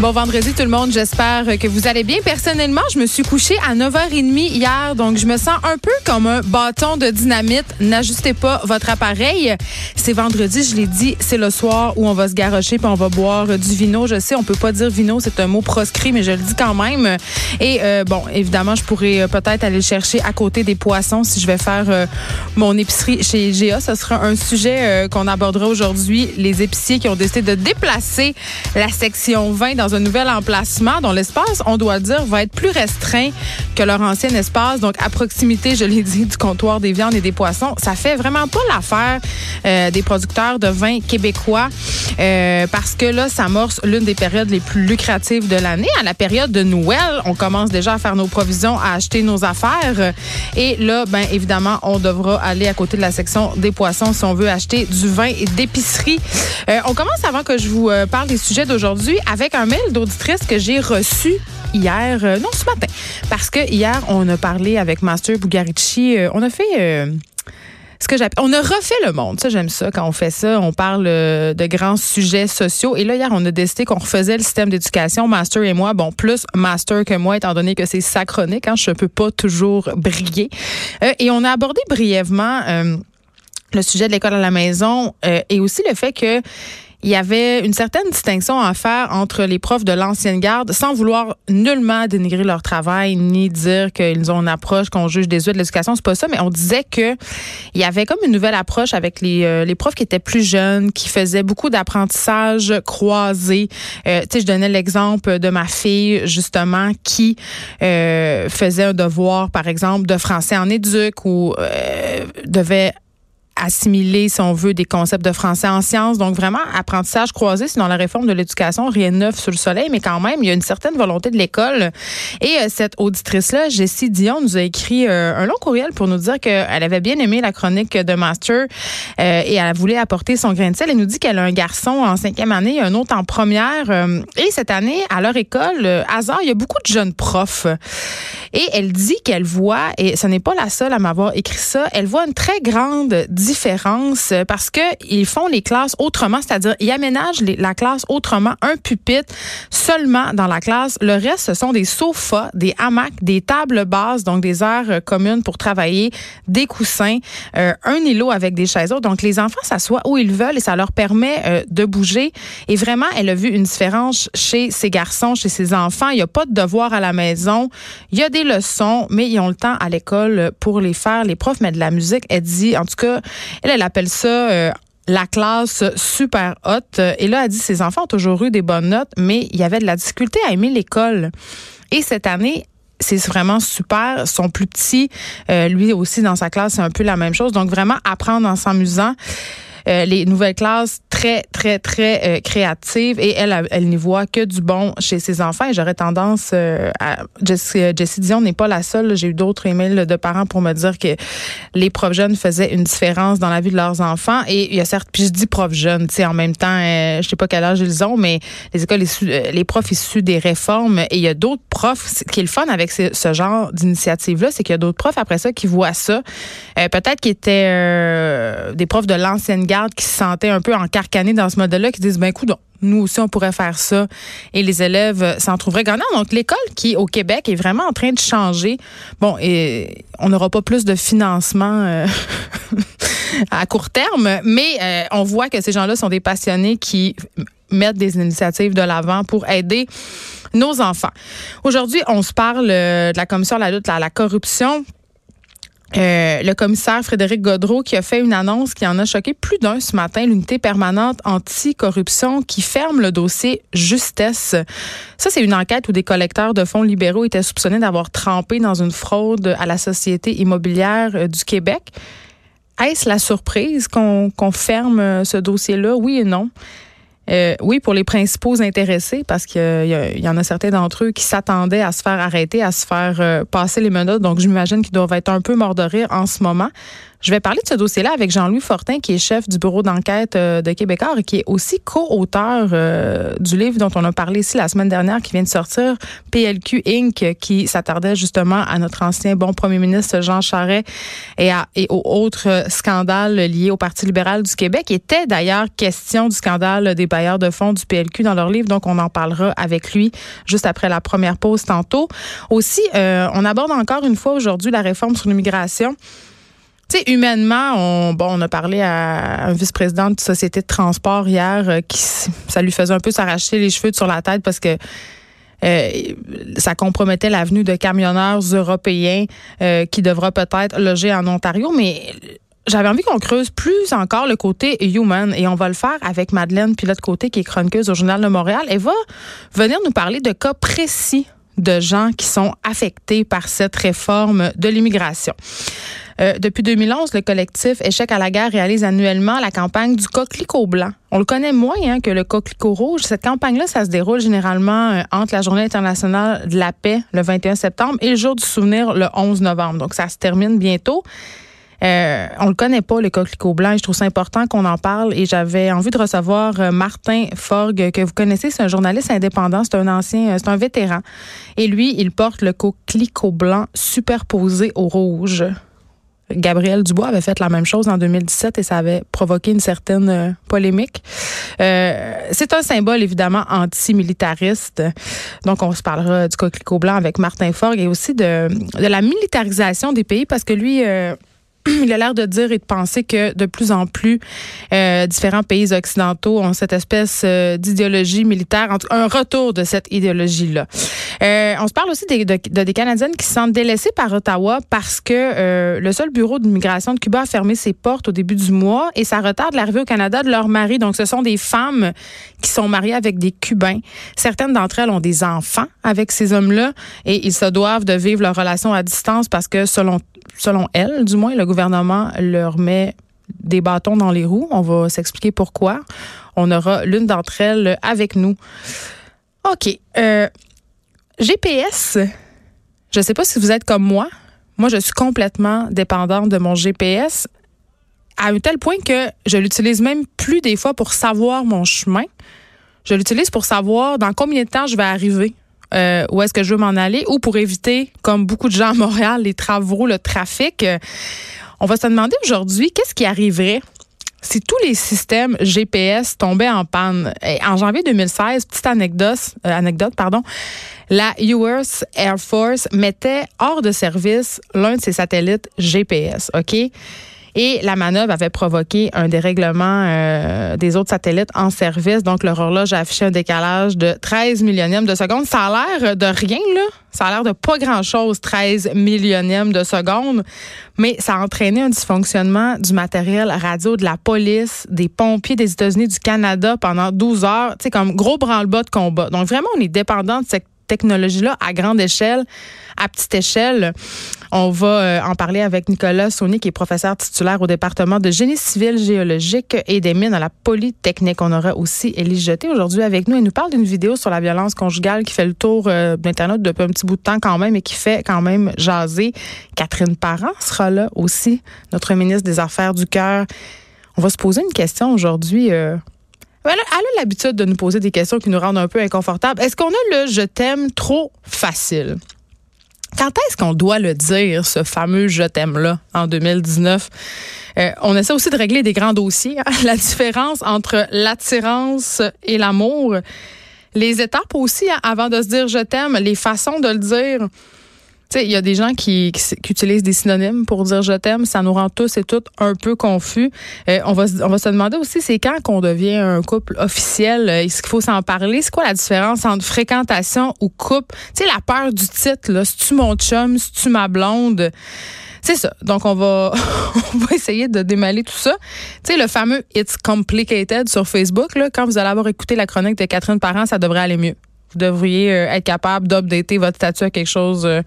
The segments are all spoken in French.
Bon vendredi tout le monde, j'espère que vous allez bien. Personnellement, je me suis couchée à 9h30 hier, donc je me sens un peu comme un bâton de dynamite. N'ajustez pas votre appareil. C'est vendredi, je l'ai dit, c'est le soir où on va se garrocher puis on va boire du vino. Je sais, on peut pas dire vino, c'est un mot proscrit, mais je le dis quand même. Et euh, bon, évidemment, je pourrais peut-être aller chercher à côté des poissons si je vais faire euh, mon épicerie chez GA. Ce sera un sujet euh, qu'on abordera aujourd'hui. Les épiciers qui ont décidé de déplacer la section 20 dans un nouvel emplacement dont l'espace, on doit dire, va être plus restreint que leur ancien espace. Donc, à proximité, je l'ai dit, du comptoir des viandes et des poissons. Ça fait vraiment pas l'affaire euh, des producteurs de vin québécois euh, parce que là, ça amorce l'une des périodes les plus lucratives de l'année. À la période de Noël, on commence déjà à faire nos provisions, à acheter nos affaires. Et là, ben évidemment, on devra aller à côté de la section des poissons si on veut acheter du vin et d'épicerie. Euh, on commence avant que je vous parle des sujets d'aujourd'hui avec un mail d'auditrice que j'ai reçu hier, non, ce matin, parce que hier, on a parlé avec Master Bugarici. Euh, on a fait. Euh, ce que j'appelle, on a refait le monde. Ça, j'aime ça quand on fait ça. On parle de grands sujets sociaux. Et là, hier, on a décidé qu'on refaisait le système d'éducation, Master et moi. Bon, plus Master que moi, étant donné que c'est sa chronique. Hein, je peux pas toujours briller. et on a abordé brièvement le sujet de l'école à la maison et aussi le fait que il y avait une certaine distinction à faire entre les profs de l'ancienne garde, sans vouloir nullement dénigrer leur travail ni dire qu'ils ont une approche qu'on juge des yeux de l'éducation. C'est pas ça, mais on disait que il y avait comme une nouvelle approche avec les, euh, les profs qui étaient plus jeunes, qui faisaient beaucoup d'apprentissage croisé. Euh, tu sais, je donnais l'exemple de ma fille justement qui euh, faisait un devoir, par exemple, de français en éduc ou euh, devait assimiler, si on veut, des concepts de français en sciences. Donc, vraiment, apprentissage croisé, c'est dans la réforme de l'éducation, rien de neuf sur le soleil, mais quand même, il y a une certaine volonté de l'école. Et euh, cette auditrice-là, Jessie Dion, nous a écrit euh, un long courriel pour nous dire qu'elle avait bien aimé la chronique de Master euh, et elle voulait apporter son grain de sel. Elle nous dit qu'elle a un garçon en cinquième année, un autre en première. et cette année, à leur école, hasard, il y a beaucoup de jeunes profs. Et elle dit qu'elle voit, et ce n'est pas la seule à m'avoir écrit ça, elle voit une très grande parce que ils font les classes autrement, c'est-à-dire ils aménagent la classe autrement, un pupitre seulement dans la classe. Le reste, ce sont des sofas, des hamacs, des tables basses, donc des aires euh, communes pour travailler, des coussins, euh, un îlot avec des chaises. Donc les enfants s'assoient où ils veulent et ça leur permet euh, de bouger. Et vraiment, elle a vu une différence chez ses garçons, chez ses enfants. Il n'y a pas de devoir à la maison. Il y a des leçons, mais ils ont le temps à l'école pour les faire. Les profs mettent de la musique. Elle dit, en tout cas, elle, elle appelle ça euh, la classe super haute. Et là, elle dit, ses enfants ont toujours eu des bonnes notes, mais il y avait de la difficulté à aimer l'école. Et cette année, c'est vraiment super. Son plus petit, euh, lui aussi dans sa classe, c'est un peu la même chose. Donc vraiment apprendre en s'amusant. Euh, les nouvelles classes très, très, très euh, créatives et elle, elle n'y voit que du bon chez ses enfants. J'aurais tendance euh, à. Jessie, Jessie Dion n'est pas la seule. J'ai eu d'autres emails de parents pour me dire que les profs jeunes faisaient une différence dans la vie de leurs enfants. Et il y a certes, puis je dis profs jeunes, tu sais, en même temps, je sais pas quel âge ils ont, mais les écoles les profs issus des réformes et il y a d'autres profs. Ce qui est le fun avec ce, ce genre d'initiative-là, c'est qu'il y a d'autres profs après ça qui voient ça. Peut-être qu'ils étaient des profs de l'ancienne garde qui se sentaient un peu encarcanés dans ce modèle-là, qui disent, ben écoute, nous aussi, on pourrait faire ça et les élèves s'en trouveraient gagnants. Donc, l'école qui, au Québec, est vraiment en train de changer. Bon, et on n'aura pas plus de financement euh, à court terme, mais euh, on voit que ces gens-là sont des passionnés qui mettent des initiatives de l'avant pour aider nos enfants. Aujourd'hui, on se parle euh, de la commission de la lutte à la corruption Euh, le commissaire Frédéric Godreau qui a fait une annonce qui en a choqué plus d'un ce matin, l'unité permanente anti-corruption qui ferme le dossier Justesse. Ça, c'est une enquête où des collecteurs de fonds libéraux étaient soupçonnés d'avoir trempé dans une fraude à la Société immobilière euh, du Québec. Est-ce la surprise qu'on ferme euh, ce dossier-là? Oui et non. Euh, oui, pour les principaux intéressés, parce qu'il y, y, en a certains d'entre eux qui s'attendaient à se faire arrêter, à se faire euh, passer les menottes. Donc, je m'imagine qu'ils doivent être un peu morts de rire en ce moment. Je vais parler de ce dossier-là avec Jean-Louis Fortin, qui est chef du bureau d'enquête euh, de Québécois et qui est aussi co-auteur euh, du livre dont on a parlé ici la semaine dernière, qui vient de sortir, PLQ Inc., qui s'attardait justement à notre ancien bon premier ministre Jean Charest et, à, et aux autres scandales liés au Parti libéral du Québec. Il était d'ailleurs question du scandale des bailleurs de fonds du PLQ dans leur livre, donc on en parlera avec lui juste après la première pause tantôt. Aussi, euh, on aborde encore une fois aujourd'hui la réforme sur l'immigration. Tu sais, humainement, on, bon, on a parlé à un vice-président de société de transport hier euh, qui, ça lui faisait un peu s'arracher les cheveux sur la tête parce que euh, ça compromettait l'avenue de camionneurs européens euh, qui devra peut-être loger en Ontario, mais j'avais envie qu'on creuse plus encore le côté human et on va le faire avec Madeleine Pilote-Côté qui est chroniqueuse au Journal de Montréal. Elle va venir nous parler de cas précis de gens qui sont affectés par cette réforme de l'immigration. Euh, depuis 2011, le collectif Échec à la guerre réalise annuellement la campagne du coquelicot blanc. On le connaît moins hein, que le coquelicot rouge. Cette campagne-là, ça se déroule généralement euh, entre la Journée internationale de la paix, le 21 septembre, et le jour du souvenir, le 11 novembre. Donc, ça se termine bientôt. Euh, on le connaît pas, le coquelicot blanc. je trouve ça important qu'on en parle. Et j'avais envie de recevoir euh, Martin Forgue, que vous connaissez. C'est un journaliste indépendant. C'est un ancien, c'est un vétéran. Et lui, il porte le coquelicot blanc superposé au rouge. Gabriel Dubois avait fait la même chose en 2017 et ça avait provoqué une certaine euh, polémique. Euh, c'est un symbole évidemment anti-militariste. Donc on se parlera du coquelicot blanc avec Martin Forgue et aussi de, de la militarisation des pays parce que lui euh, il a l'air de dire et de penser que de plus en plus euh, différents pays occidentaux ont cette espèce euh, d'idéologie militaire, un retour de cette idéologie-là. Euh, on se parle aussi des, de, des Canadiennes qui se sentent délaissées par Ottawa parce que le seul bureau d'immigration de Cuba a fermé ses portes au début du mois et ça retarde l'arrivée au Canada de leur mari. Donc, ce sont des femmes qui sont mariées avec des Cubains. Certaines d'entre elles ont des enfants avec ces hommes-là et ils se doivent de vivre leur relation à distance parce que selon selon elles, du moins, le gouvernement leur met des bâtons dans les roues. On va s'expliquer pourquoi. On aura l'une d'entre elles avec nous. OK. Euh, GPS, je ne sais pas si vous êtes comme moi. Moi, je suis complètement dépendante de mon GPS à un tel point que je l'utilise même plus des fois pour savoir mon chemin. Je l'utilise pour savoir dans combien de temps je vais arriver euh, où est-ce que je veux m'en aller? Ou pour éviter, comme beaucoup de gens à Montréal, les travaux, le trafic. Euh, on va se demander aujourd'hui qu'est-ce qui arriverait si tous les systèmes GPS tombaient en panne? en janvier 2016, petite anecdote, euh, anecdote pardon, la US Air Force mettait hors de service l'un de ses satellites GPS, OK? Et la manœuvre avait provoqué un dérèglement euh, des autres satellites en service. Donc, leur horloge a affiché un décalage de 13 millionièmes de seconde. Ça a l'air de rien, là. Ça a l'air de pas grand-chose, 13 millionièmes de seconde. Mais ça a entraîné un dysfonctionnement du matériel radio de la police, des pompiers des États-Unis, du Canada pendant 12 heures. Tu sais, comme gros branle-bas de combat. Donc, vraiment, on est dépendant de cette technologie-là à grande échelle, à petite échelle. On va euh, en parler avec Nicolas Saunier, qui est professeur titulaire au département de génie civil géologique et des mines à la Polytechnique. On aura aussi Élie Jeté aujourd'hui avec nous. Elle nous parle d'une vidéo sur la violence conjugale qui fait le tour euh, d'Internet depuis un petit bout de temps quand même et qui fait quand même jaser. Catherine Parent sera là aussi, notre ministre des Affaires du Cœur. On va se poser une question aujourd'hui. Euh, elle a l'habitude de nous poser des questions qui nous rendent un peu inconfortables. Est-ce qu'on a le je t'aime trop facile? Quand est-ce qu'on doit le dire, ce fameux je t'aime-là, en 2019? Euh, on essaie aussi de régler des grands dossiers. Hein. La différence entre l'attirance et l'amour. Les étapes aussi, hein, avant de se dire je t'aime, les façons de le dire sais, il y a des gens qui, utilisent des synonymes pour dire je t'aime. Ça nous rend tous et toutes un peu confus. Euh, on, va, on va se demander aussi, c'est quand qu'on devient un couple officiel? Euh, est-ce qu'il faut s'en parler? C'est quoi la différence entre fréquentation ou couple? Tu sais, la peur du titre, là. C'est-tu mon chum? C'est-tu ma blonde? c'est ça. Donc, on va, on va essayer de démêler tout ça. Tu sais, le fameux It's Complicated sur Facebook, là, quand vous allez avoir écouté la chronique de Catherine Parent, ça devrait aller mieux. Vous devriez euh, être capable d'updater votre statut à quelque chose euh,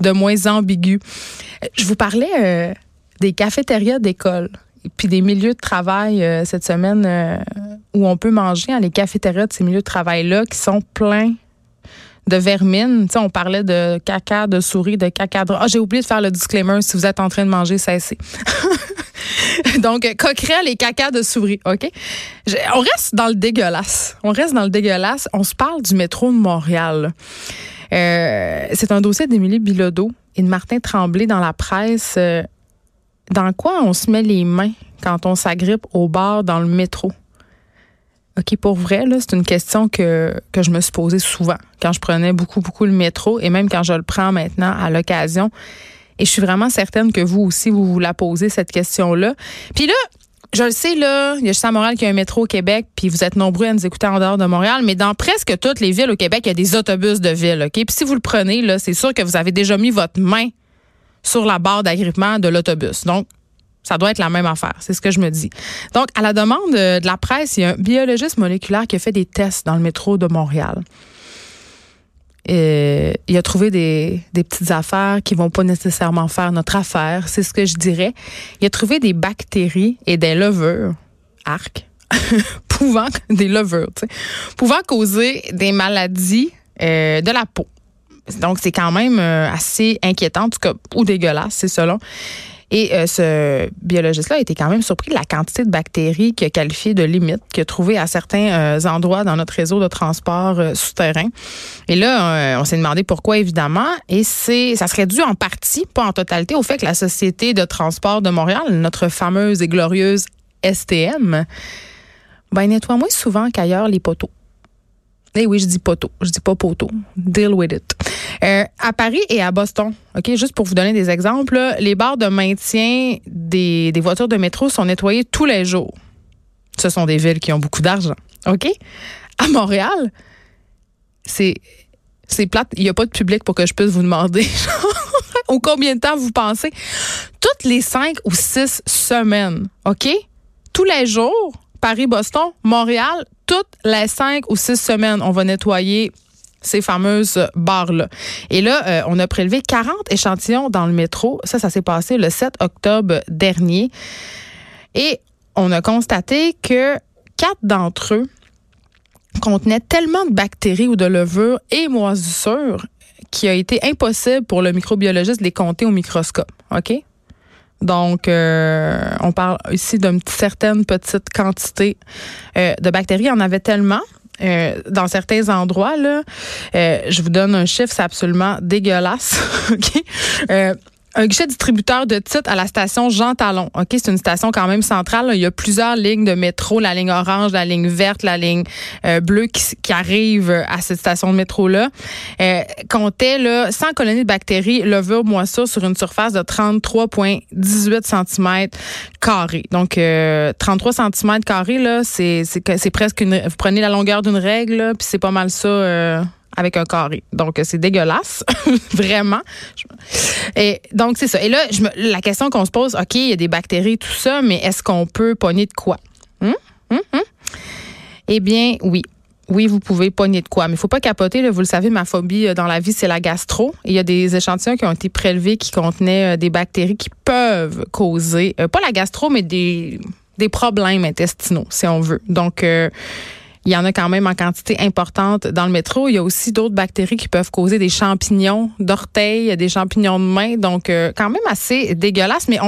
de moins ambigu. Je vous parlais euh, des cafétérias d'école puis des milieux de travail cette semaine où on peut manger, les cafétérias de ces milieux de travail-là qui sont pleins de vermine. Tu sais, on parlait de caca, de souris, de caca de... Ah, j'ai oublié de faire le disclaimer. Si vous êtes en train de manger, cessez. Donc, coquerelle et caca de souris, OK? on reste dans le dégueulasse. On reste dans le dégueulasse. On se parle du métro de Montréal. Euh, c'est un dossier d'Émilie Bilodeau et de Martin Tremblay dans la presse. Euh, dans quoi on se met les mains quand on s'agrippe au bar dans le métro? OK, pour vrai, c'est une question que, que je me suis posée souvent quand je prenais beaucoup, beaucoup le métro et même quand je le prends maintenant à l'occasion. Et je suis vraiment certaine que vous aussi, vous vous la posez, cette question-là. Puis là, je le sais, là, il y a juste à Montréal qui a un métro au Québec, puis vous êtes nombreux à nous écouter en dehors de Montréal, mais dans presque toutes les villes au Québec, il y a des autobus de ville, OK? Puis si vous le prenez, là, c'est sûr que vous avez déjà mis votre main sur la barre d'agrippement de l'autobus. Donc, ça doit être la même affaire, c'est ce que je me dis. Donc, à la demande de la presse, il y a un biologiste moléculaire qui a fait des tests dans le métro de Montréal. Et il a trouvé des, petites affaires qui vont pas nécessairement faire notre affaire, c'est ce que je dirais. Il a trouvé des bactéries et des levures, arc, pouvant des levures, pouvant causer des maladies euh, de la peau. Donc c'est quand même euh, assez inquiétant, en tout cas, ou dégueulasse, c'est selon. Et euh, ce biologiste-là a été quand même surpris de la quantité de bactéries qu'il a qualifié de limite, qu'il a trouvé à certains euh, endroits dans notre réseau de transport euh, souterrain. Et là, on s'est demandé pourquoi, évidemment. Et c'est, ça serait dû en partie, pas en totalité, au fait que la Société de transport de Montréal, notre fameuse et glorieuse STM, ben, nettoie moins souvent qu'ailleurs les poteaux. Eh oui, je dis poteau, je dis pas poteau. Deal with it. Euh, à Paris et à Boston, ok, juste pour vous donner des exemples, les barres de maintien des, des voitures de métro sont nettoyées tous les jours. Ce sont des villes qui ont beaucoup d'argent, ok? À Montréal, c'est c'est plate. Il n'y a pas de public pour que je puisse vous demander au combien de temps vous pensez. Toutes les cinq ou six semaines, OK? Tous les jours, Paris, Boston, Montréal, toutes les cinq ou six semaines, on va nettoyer ces fameuses barres-là. Et là, euh, on a prélevé 40 échantillons dans le métro. Ça, ça s'est passé le 7 octobre dernier. Et on a constaté que quatre d'entre eux contenaient tellement de bactéries ou de levures et moisissures qu'il a été impossible pour le microbiologiste de les compter au microscope. OK? Donc, euh, on parle ici d'une certaine petite quantité euh, de bactéries. Il y en avait tellement euh, dans certains endroits. Je vous donne un chiffre, c'est absolument dégueulasse. OK? Un guichet distributeur de titres à la station Jean Talon. OK, c'est une station quand même centrale. Il y a plusieurs lignes de métro, la ligne orange, la ligne verte, la ligne euh, bleue qui, qui arrivent à cette station de métro-là. Euh, comptait là, 100 colonies de bactéries levure moisissure sur une surface de 33,18 cm carrés. Donc, euh, 33 cm carrés, là, c'est, presque une... Vous prenez la longueur d'une règle, puis c'est pas mal ça... Euh, avec un carré. Donc, c'est dégueulasse, vraiment. Et donc, c'est ça. Et là, la question qu'on se pose, OK, il y a des bactéries, tout ça, mais est-ce qu'on peut pogner de quoi? Hum? Hum? Hum? Eh bien, oui. Oui, vous pouvez pogner de quoi, mais il faut pas capoter. Là, vous le savez, ma phobie euh, dans la vie, c'est la gastro. Il y a des échantillons qui ont été prélevés qui contenaient euh, des bactéries qui peuvent causer, euh, pas la gastro, mais des, des problèmes intestinaux, si on veut. Donc, il y en a quand même en quantité importante dans le métro. Il y a aussi d'autres bactéries qui peuvent causer des champignons d'orteils, des champignons de main. Donc, euh, quand même assez dégueulasse. Mais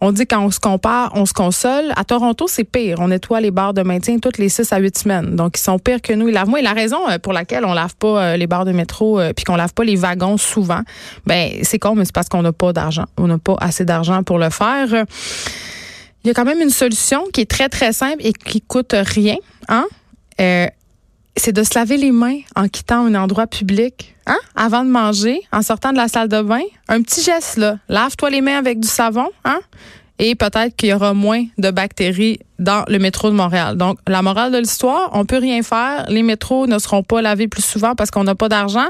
on, dit quand on se compare, on se console. À Toronto, c'est pire. On nettoie les barres de maintien toutes les 6 à 8 semaines. Donc, ils sont pires que nous. Ils lavent moins. Et la raison euh, pour laquelle on lave pas euh, les barres de métro puis qu'on lave pas les wagons souvent, ben c'est con, mais c'est parce qu'on n'a pas d'argent. On n'a pas assez d'argent pour le faire. Il y a quand même une solution qui est très, très simple et qui coûte rien. Hein? Euh, c'est de se laver les mains en quittant un endroit public, hein? Avant de manger, en sortant de la salle de bain. Un petit geste, là. Lave-toi les mains avec du savon, hein? Et peut-être qu'il y aura moins de bactéries dans le métro de Montréal. Donc, la morale de l'histoire, on peut rien faire. Les métros ne seront pas lavés plus souvent parce qu'on n'a pas d'argent.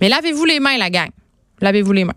Mais lavez-vous les mains, la gang. Lavez-vous les mains.